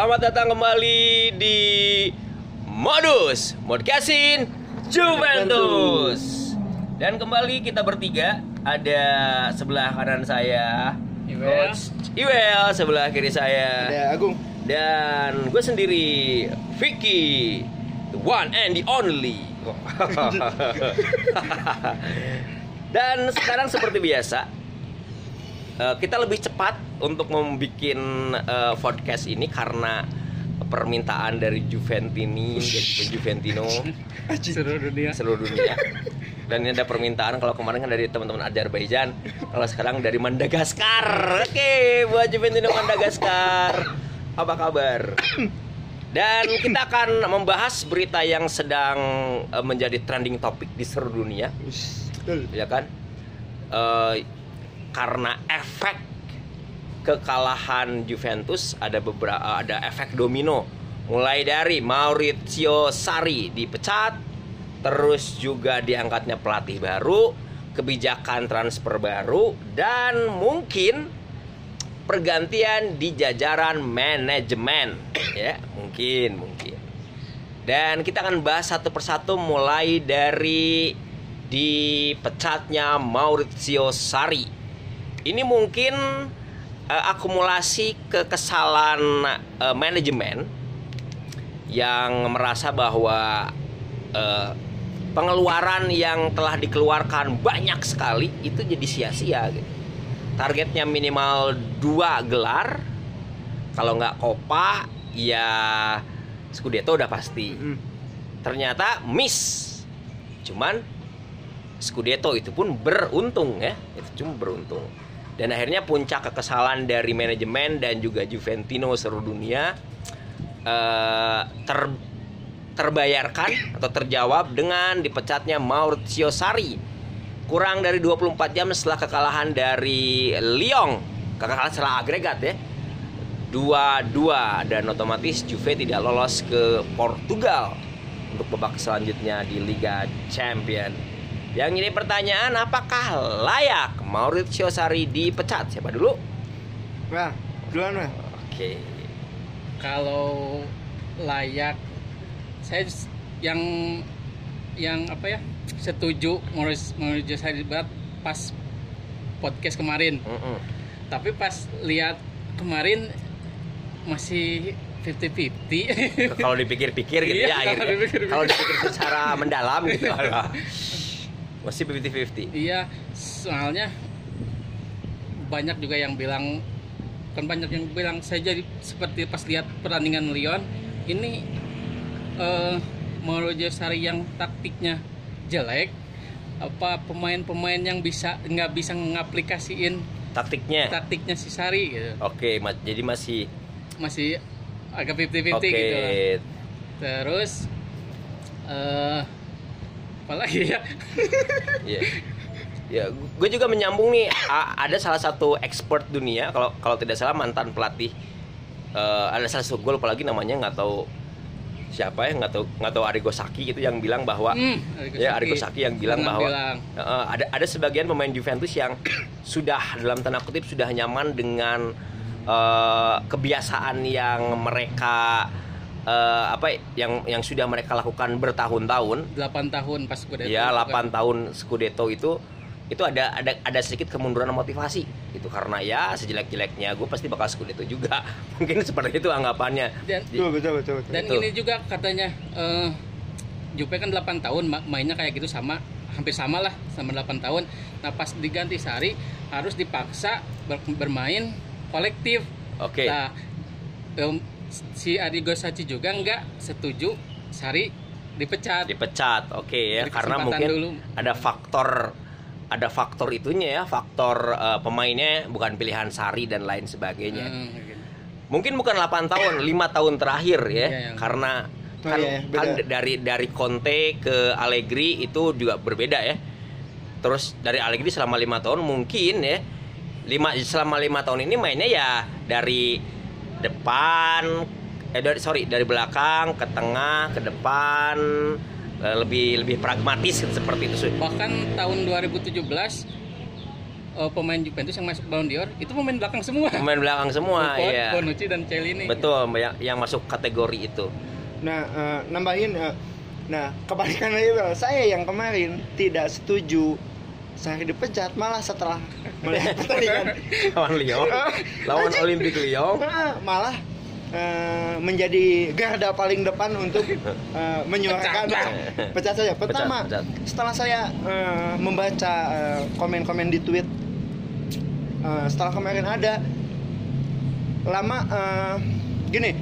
Selamat datang kembali di Modus Modcastin Juventus. Dan kembali kita bertiga ada sebelah kanan saya Iwel. Iwel, sebelah kiri saya Ada Agung. dan gue sendiri Vicky, the one and the only. dan sekarang seperti biasa eh, kita lebih cepat untuk membuat eh, podcast ini karena permintaan dari Juventini dan Juventino Seluruh dunia. seluruh dunia. Dan ini ada permintaan kalau kemarin kan dari teman-teman Azerbaijan, kalau sekarang dari Madagaskar. Oke, buat Juventino Madagaskar. Apa kabar? Dan kita akan membahas berita yang sedang eh, menjadi trending topik di seluruh dunia, Betul. ya kan? Karena efek kekalahan Juventus ada beberapa ada efek domino. Mulai dari Maurizio Sarri dipecat terus juga diangkatnya pelatih baru kebijakan transfer baru dan mungkin pergantian di jajaran manajemen. Ya mungkin mungkin. Dan kita akan bahas satu persatu mulai dari dipecatnya Maurizio Sarri ini mungkin eh, akumulasi kekesalan eh, manajemen yang merasa bahwa eh, pengeluaran yang telah dikeluarkan banyak sekali itu jadi sia-sia gitu. Targetnya minimal dua gelar, kalau nggak Copa ya Scudetto udah pasti. Mm. Ternyata miss, cuman Scudetto itu pun beruntung ya, itu cuma beruntung. Dan akhirnya puncak kekesalan dari manajemen dan juga Juventino seluruh dunia eh, ter terbayarkan atau terjawab dengan dipecatnya Maurizio Sarri. Kurang dari 24 jam setelah kekalahan dari Lyon. Kekalahan secara agregat ya. 2-2 dan otomatis Juve tidak lolos ke Portugal untuk babak selanjutnya di Liga Champion yang ini pertanyaan apakah layak Maurizio Sarri dipecat? Siapa dulu? Wah, duluan mah. oke. Kalau layak saya yang yang apa ya setuju Morris Maurizio Sarri berat pas podcast kemarin. Mm-mm. tapi pas lihat kemarin masih 50-50 kalau dipikir-pikir gitu Iya, ya kalau akhirnya dipikir-pikir. kalau dipikir secara mendalam gitu masih 50-50 iya soalnya banyak juga yang bilang kan banyak yang bilang saya jadi seperti pas lihat pertandingan Lyon ini eh Maurizio Sarri yang taktiknya jelek apa pemain-pemain yang bisa nggak bisa ngaplikasiin taktiknya? taktiknya si Sari gitu. Oke ma- jadi masih masih agak 50-50 oke. gitu lah. terus eh apa lagi ya Iya. Ya, gue juga menyambung nih. Ada salah satu expert dunia, kalau kalau tidak salah mantan pelatih. eh, ada salah satu gue lupa lagi namanya nggak tahu siapa ya nggak tahu nggak tahu Arrigo Sacchi itu yang bilang bahwa Hmm, ya Arrigo Sacchi yang bilang bahwa bilang. eh, ada ada sebagian pemain Juventus yang sudah dalam tanda kutip sudah nyaman dengan eh, kebiasaan yang mereka eh, apa yang yang sudah mereka lakukan bertahun-tahun. 8 tahun pas gue Ya 8 tahun Scudetto itu itu ada ada ada sedikit kemunduran motivasi. Itu karena ya sejelek-jeleknya gue pasti bakal Scudetto juga. Mungkin seperti itu anggapannya. Dan Di- Betul, betul, betul. betul. dan Betul. ini juga katanya eh Jupe kan 8 tahun ma- mainnya kayak gitu sama hampir sama lah sama 8 tahun. Nah pas diganti Sari harus dipaksa ber- bermain kolektif. Oke. Nah em, si Arrigo Sacchi juga nggak setuju Sari dipecat. Dipecat oke ya Beri karena mungkin dulu. ada faktor ada faktor itunya ya faktor eh, pemainnya bukan pilihan Sari dan lain sebagainya. Hmm, mungkin bukan 8 tahun lima tahun terakhir ya Iya, yang- karena Oh, kan, iya, kan dari dari Conte ke Allegri itu juga berbeda ya. Terus dari Allegri selama lima tahun mungkin ya lima selama lima tahun ini mainnya ya dari depan eh dari sorry dari belakang ke tengah ke depan eh, lebih lebih pragmatis seperti itu bahkan tahun 2017 eh, pemain Juventus yang masuk Ballon d'Or itu pemain belakang semua. Pemain belakang semua, Buffon, ya. Bonucci dan Chiellini. Betul, yang, yang masuk kategori itu. Nah, eh, nambahin eh, nah, kebalikannya itu saya yang kemarin tidak setuju Sari dipecat malah setelah melihat pertandingan Lawan Lyon, lawan Anjing. Olimpik Lyon. Ah, malah eh, menjadi garda paling depan untuk eh, menyuarakan Pecat. pecat saja. Pertama, pecat. setelah saya eh, membaca komen-komen di tweet setelah kemarin ada lama gini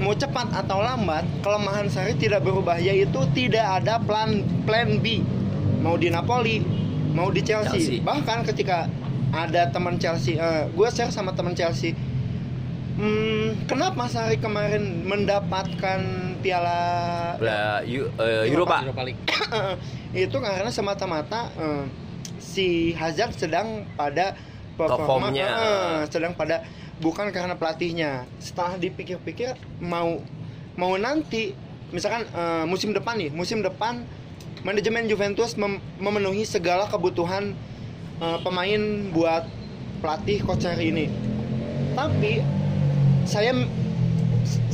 mau cepat atau lambat kelemahan Sari tidak berubah yaitu tidak ada plan plan B mau di Napoli mau di Chelsea, Chelsea. bahkan ketika ada teman Chelsea gue share sama teman Chelsea hmm, kenapa Sari kemarin mendapatkan piala Bla, Eu- eh, Eropa. Europa League. itu karena semata-mata eh, si Hazard sedang pada performa Performnya. eh, sedang pada bukan karena pelatihnya setelah dipikir-pikir mau mau nanti misalkan eh, musim depan nih musim depan manajemen Juventus mem- memenuhi segala kebutuhan eh, pemain buat pelatih coach ini. Tapi saya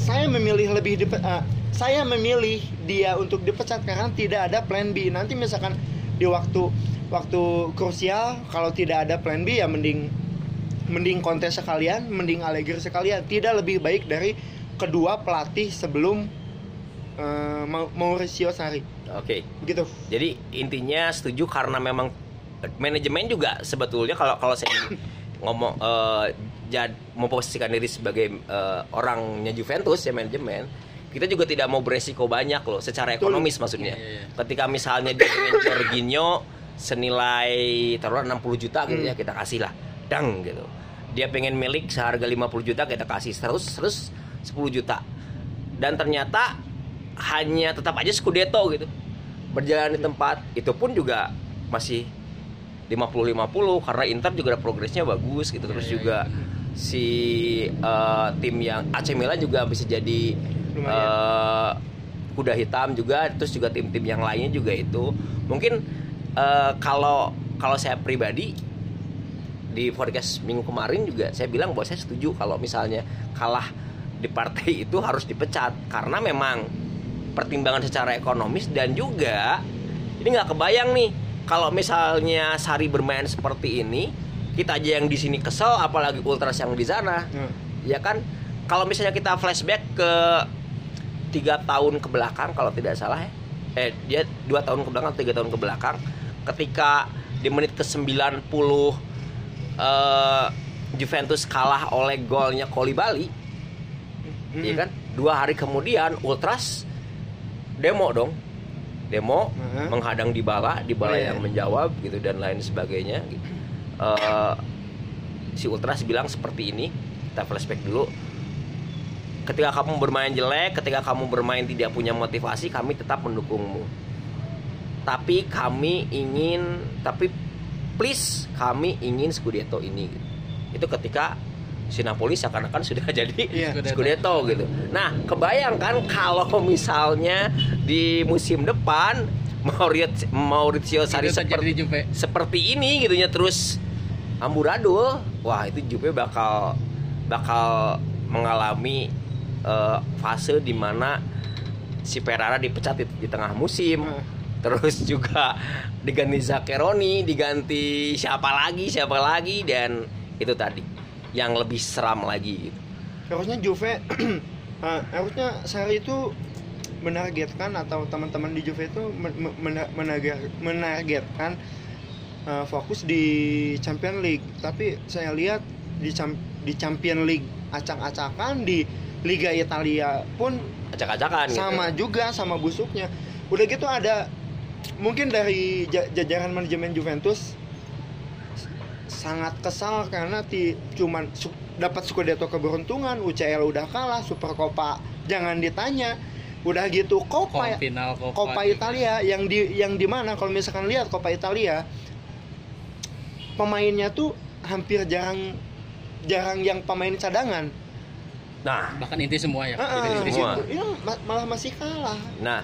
saya memilih lebih dipe- eh, saya memilih dia untuk dipecat karena tidak ada plan B. Nanti misalkan di waktu waktu krusial kalau tidak ada plan B ya mending mending kontes sekalian mending Allegri sekalian. Tidak lebih baik dari kedua pelatih sebelum Mau- Mauricio Sarri Oke. begitu Jadi intinya setuju karena memang manajemen juga sebetulnya kalau kalau saya ngomong eh, jad, memposisikan diri sebagai eh, orangnya Juventus ya manajemen kita juga tidak mau beresiko banyak loh secara Betul. ekonomis maksudnya. Iya, iya. Ketika misalnya dia dengan Jorginho senilai taruhlah 60 juta gitu ya kita kasih lah dang gitu. Dia pengen milik seharga 50 juta kita kasih terus terus 10 juta. Dan ternyata hanya tetap aja Scudetto gitu. Berjalan di tempat itu pun juga masih 50-50 karena Inter juga ada progresnya bagus gitu. Terus Iya, iya, juga si eh, tim yang AC Milan juga bisa jadi eh, kuda hitam juga. Terus juga tim-tim yang lainnya juga itu. Mungkin eh, kalau kalau saya pribadi di podcast minggu kemarin juga saya bilang bahwa saya setuju kalau misalnya kalah di partai itu harus dipecat. Karena memang pertimbangan secara ekonomis dan juga ini nggak kebayang nih kalau misalnya Sari bermain seperti ini kita aja yang di sini kesel apalagi ultras yang di sana. Nah, ya kan? Kalau misalnya kita flashback ke tiga tahun ke belakang kalau tidak salah ya. Eh dia dua tahun ke belakang tiga tahun ke belakang. Ketika di menit ke 90 eh, Juventus kalah oleh golnya Kolibali mm, ya kan? Dua hari kemudian Ultras demo dong demo Heeh. menghadang Dybala Dybala Oh, iya. yang menjawab gitu dan lain sebagainya gitu. Eh, si Ultras bilang seperti ini kita flashback dulu ketika kamu bermain jelek ketika kamu bermain tidak punya motivasi kami tetap mendukungmu tapi kami ingin tapi please kami ingin Scudetto ini gitu. itu ketika si Napoli seakan-akan sudah jadi Iya. Scudetto gitu. Nah, kebayangkan kalau misalnya di musim depan Maurizio, Maurizio seperti seperti ini gitu ya terus amburadul, wah itu Juve bakal bakal mengalami eh, fase di mana si Pereira dipecat di, di tengah musim. Heeh. Terus juga diganti Zaccheroni, diganti siapa lagi, siapa lagi dan itu tadi yang lebih seram lagi gitu. harusnya Juve eh, harusnya Sarri itu menargetkan atau teman-teman di Juve itu menargetkan eh, fokus di Champion League tapi saya lihat di di Champion League acak-acakan di Liga Italia pun Acak-acakan gitu. sama juga sama busuknya udah gitu ada mungkin dari ja- jajaran manajemen Juventus sangat kesal karena ti cuman su- dapat Scudetto keberuntungan. UCL udah kalah Super Copa jangan ditanya. Udah gitu Coppa final Coppa, Coppa juga. Italia yang di yang di mana? Kalau misalkan lihat Coppa Italia pemainnya tuh hampir jarang jarang yang pemain cadangan. Nah, bahkan inti semua ya. Heeh, inti semua. ma- malah masih kalah. Nah.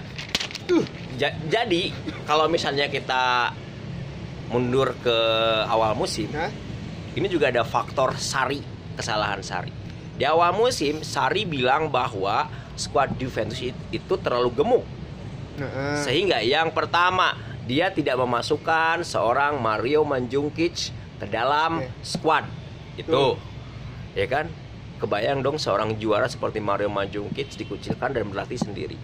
Ja- jadi kalau misalnya kita mundur ke awal musim, Nah, ini juga ada faktor Sari, kesalahan Sari. Di awal musim, Sari bilang bahwa skuad Juventus it- itu terlalu gemuk. nah, Sehingga yang pertama, dia tidak memasukkan seorang Mario Mandzukic ke dalam Oke. skuad. Itu. Ya kan? Kebayang dong seorang juara seperti Mario Mandzukic dikucilkan dan berlatih sendiri.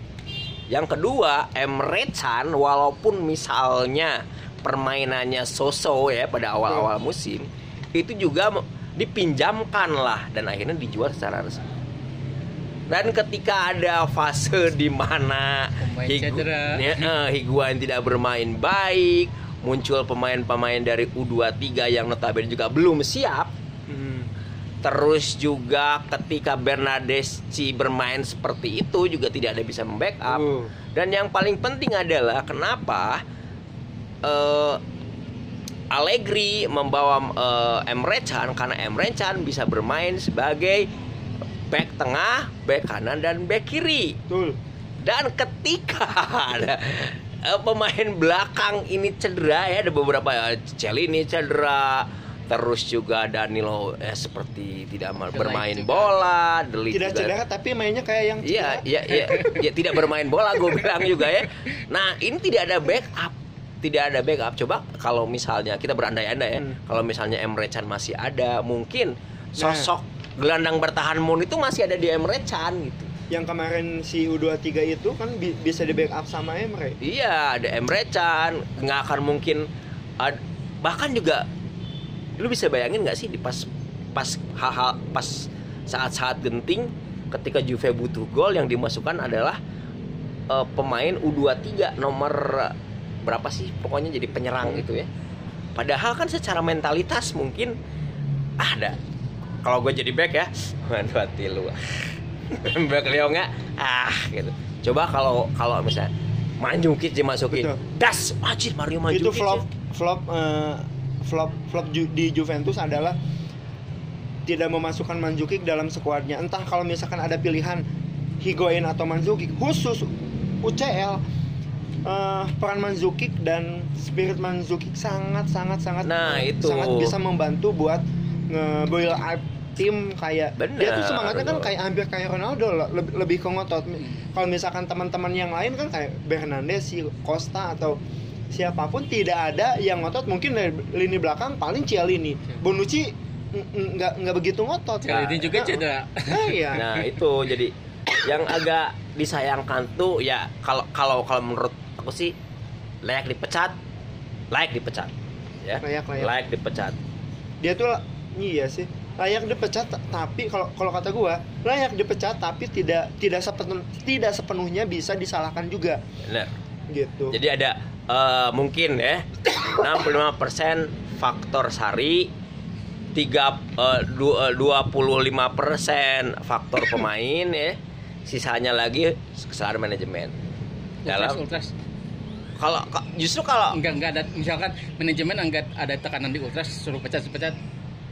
Yang kedua, Emre Can walaupun misalnya permainannya so-so ya pada awal-awal musim, itu juga dipinjamkan lah dan akhirnya dijual secara resmi. Dan ketika ada fase di mana Higu- ya, eh, Higuain tidak bermain baik, muncul pemain-pemain dari U23 yang notabene juga belum siap, hmm. Terus juga ketika Bernadeschi bermain seperti itu juga tidak ada bisa membackup. Uh. Dan yang paling penting adalah kenapa eh, Allegri membawa eh, Emre Can karena Emre Can bisa bermain sebagai back tengah, back kanan dan back kiri. Betul. Dan ketika ada eh, pemain belakang ini cedera ya ada beberapa ya Celini cedera terus juga Danilo eh, seperti tidak Delik bermain juga. bola, Delik Tidak juga cedera tapi mainnya kayak yang Iya, cedera. iya, iya, iya, tidak bermain bola gue bilang juga ya. Nah, ini tidak ada backup. Tidak ada backup. Coba kalau misalnya kita berandai-andai ya, Hmm. kalau misalnya Emre Can masih ada, mungkin Nah. sosok gelandang bertahan Moon itu masih ada di Emre Can gitu. Yang kemarin si U23 itu kan bi- bisa di backup sama Emre. Iya, ada Emre Can, nggak akan mungkin ad- bahkan juga lu bisa bayangin nggak sih di pas pas hal-hal pas saat-saat genting ketika Juve butuh gol yang dimasukkan adalah eh, pemain U23 nomor berapa sih pokoknya jadi penyerang gitu ya. Padahal kan secara mentalitas mungkin ah, ada kalau gue jadi back ya, waduh hati lu. back Leo nggak ah gitu. Coba kalau kalau misalnya Manjukic dimasukin, Betul. das wajib Mario Manjukic. itu flop ya. flop eh, flop flop ju- di Juventus adalah tidak memasukkan Mandzukic dalam skuadnya. Entah kalau misalkan ada pilihan Higuain atau Mandzukic khusus UCL eh, peran Mandzukic dan spirit Mandzukic sangat sangat sangat Nah, eh, itu. sangat bisa membantu buat nge-build up tim kayak dia tuh semangatnya kan kayak hampir kayak Ronaldo lah, lebih, lebih ke ngotot. Kalau misalkan teman-teman yang lain kan kayak Bernandes, si Costa atau siapa pun tidak ada yang ngotot mungkin dari lini belakang paling Cialini. Bonucci n- n- nggak nggak begitu ngotot. Kali ini juga Nah, cedera. Nah, iya. Nah itu jadi yang agak disayangkan tuh ya kalau kalau kalau menurut aku sih layak dipecat, layak dipecat, ya Layak, layak. dipecat. Dia tuh iya sih layak dipecat ta- tapi kalau kalau kata gua layak dipecat tapi tidak tidak sepenuh, tidak sepenuhnya bisa disalahkan juga Benar. gitu. Jadi ada eh, mungkin ya 65% faktor Sari, tiga eh, eh, 25% faktor pemain ya, sisanya lagi kesalahan manajemen. Ultras, Dalam ultras. Kalau ka- justru kalau Enggak enggak ada misalkan manajemen enggak ada tekanan di ultras suruh pecat pecat.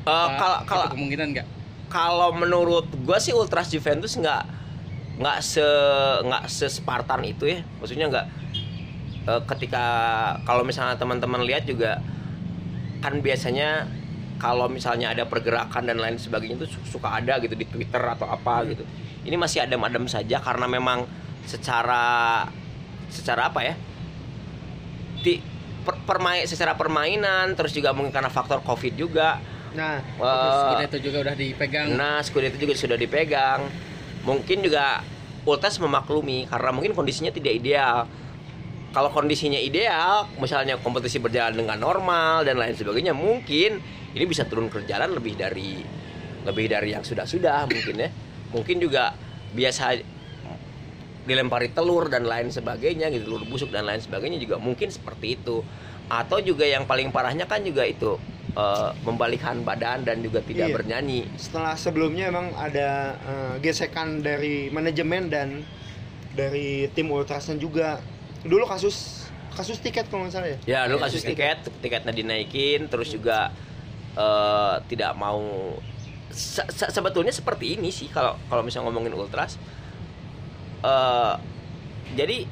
eh, kalau kalau kemungkinan enggak? kalau menurut gue sih Ultras Juventus nggak nggak se nggak se Spartan itu ya maksudnya nggak eh, ketika kalau misalnya teman-teman lihat juga kan biasanya kalau misalnya ada pergerakan dan lain sebagainya itu su- suka ada gitu di Twitter atau apa gitu ini masih adem-adem saja karena memang secara secara apa ya di per, permain secara permainan terus juga mungkin karena faktor covid juga Nah, eh, itu juga udah dipegang. Nah, Scudetto juga sudah dipegang. Mungkin juga Ultras memaklumi karena mungkin kondisinya tidak ideal. Kalau kondisinya ideal, misalnya kompetisi berjalan dengan normal dan lain sebagainya, mungkin ini bisa turun ke jalan lebih dari lebih dari yang sudah-sudah mungkin ya. Mungkin juga biasa dilempari telur dan lain sebagainya gitu, telur busuk dan lain sebagainya juga mungkin seperti itu. Atau juga yang paling parahnya kan juga itu eh, membalikan badan dan juga tidak Iya. bernyanyi. setelah sebelumnya emang ada eh, gesekan dari manajemen dan dari tim ultrasnya juga dulu kasus kasus tiket kalau nggak salah ya Ya, lu Ya, kasus kasus tiket, tiketnya dinaikin, terus juga eh, tidak mau. Se- se- sebetulnya seperti ini sih kalau kalau misalnya ngomongin ultras. Eh jadi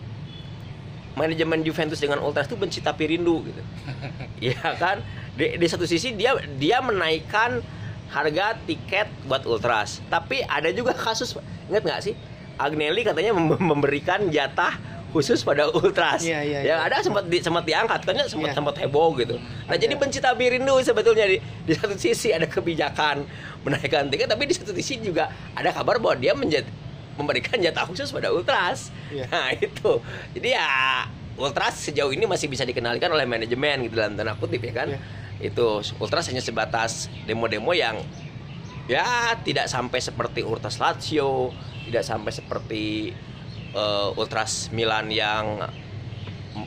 manajemen Juventus dengan Ultras itu benci tapi rindu gitu. Iya kan? Di, di satu sisi dia dia menaikkan harga tiket buat Ultras. Tapi ada juga kasus ingat nggak sih? Agnelli katanya mem- memberikan jatah khusus pada Ultras. Iya, iya, Yang iya. ada sempat di, sempat diangkat kan sempat Iya. sempat heboh gitu. Nah, Ada. jadi benci tapi rindu sebetulnya di, di satu sisi ada kebijakan menaikkan tiket tapi di satu sisi juga ada kabar bahwa dia menjadi memberikan jatah khusus pada Ultras. Iya. Nah, itu. Jadi ya Ultras sejauh ini masih bisa dikendalikan oleh manajemen gitu dalam tanda kutip ya kan. Iya. Itu Ultras hanya sebatas demo-demo yang ya tidak sampai seperti Ultras Lazio, tidak sampai seperti eh, Ultras Milan yang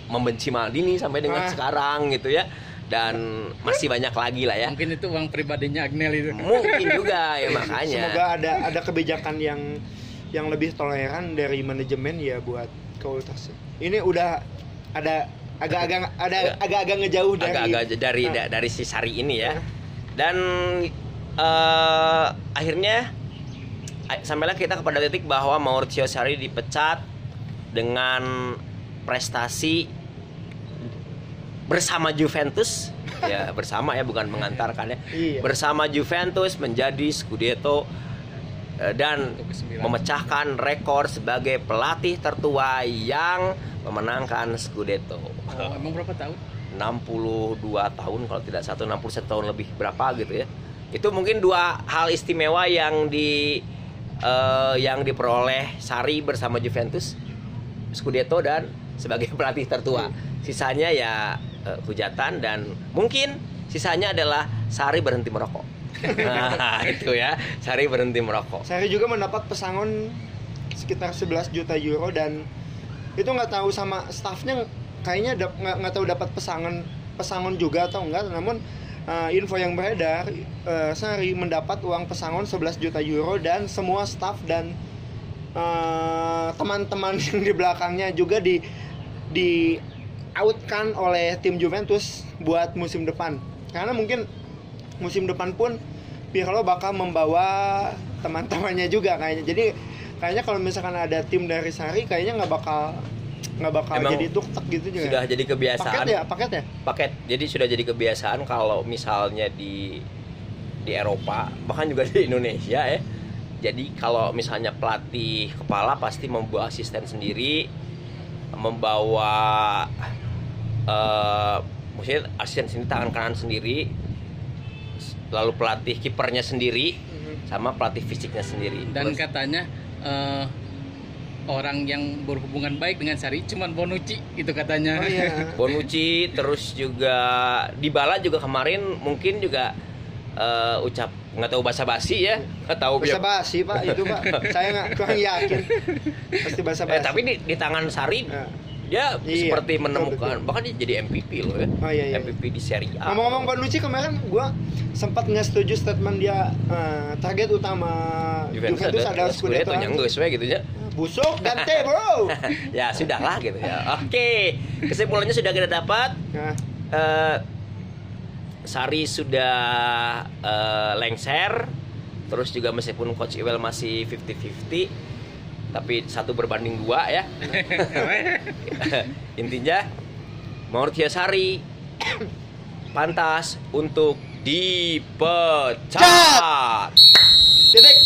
membenci Maldini sampai dengan Ah. sekarang gitu ya. Dan masih banyak lagi lah ya. Mungkin itu uang pribadinya Agnelli itu. Mungkin juga ya makanya. Semoga ada ada kebijakan yang yang lebih toleran dari manajemen ya buat Ultras. Ini udah ada agak-agak ada Agak- agak-agak ngejauh dari agak-agak dari Nah. da- dari si Sari ini ya. Nah. Dan eh, akhirnya sampailah kita kepada titik bahwa Maurizio Sarri dipecat dengan prestasi bersama Juventus ya bersama ya bukan mengantarkan ya Iya. bersama Juventus menjadi Scudetto dan Untuk kesembilan. memecahkan rekor sebagai pelatih tertua yang memenangkan Scudetto. Oh, emang berapa tahun? 62 tahun kalau tidak satu 61 tahun lebih berapa gitu ya itu mungkin dua hal istimewa yang di eh, yang diperoleh Sari bersama Juventus Scudetto dan sebagai pelatih tertua sisanya ya eh, hujatan dan mungkin sisanya adalah Sari berhenti merokok nah itu ya Sari berhenti merokok. Saya juga mendapat pesangon sekitar 11 juta euro dan itu nggak tahu sama staffnya kayaknya nggak tahu dapat pesangon pesangon juga atau enggak. Namun uh, info yang beredar uh, Sari mendapat uang pesangon 11 juta euro dan semua staff dan uh, teman-teman yang di belakangnya juga di di outkan oleh tim Juventus buat musim depan. Karena mungkin musim depan pun Pirlo bakal membawa teman-temannya juga kayaknya. Jadi kayaknya kalau misalkan ada tim dari Sari kayaknya nggak bakal nggak bakal Emang jadi tuktek gitu juga. sudah jadi kebiasaan. Paket ya paket ya? Paket. Jadi sudah jadi kebiasaan kalau misalnya di di Eropa bahkan juga di Indonesia ya. Jadi kalau misalnya pelatih kepala pasti membawa asisten sendiri membawa eh maksudnya asisten sendiri tangan kanan sendiri lalu pelatih kipernya sendiri sama pelatih fisiknya sendiri. Dan Terus- katanya eh, orang yang berhubungan baik dengan Sari cuman Bonucci gitu katanya. oh iya. Bonucci terus juga Dybala juga kemarin mungkin juga eh, ucap nggak tahu bahasa basi ya nggak tahu bahasa basi pak itu pak. Saya nggak kurang yakin. Pasti bahasa eh, basi tapi di, di tangan Sari Nah, dia Iya, seperti menemukan betul. bahkan dia jadi MVP loh ya. Oh, iya, iya. MVP di Serie A. Ngomong-ngomong Bonucci kemarin gue sempat nggak setuju statement dia eh, target utama Juventus, adalah Scudetto nya enggak sesuai gitu ya. Busuk Dante bro. Ya sudahlah gitu ya. Oke kesimpulannya sudah kita dapat. Nah, eh Sari sudah eh, lengser. Terus juga meskipun coach Iwel masih 50-50 tapi satu berbanding dua ya. Intinya Maurizio Sari pantas untuk dipecat. Titik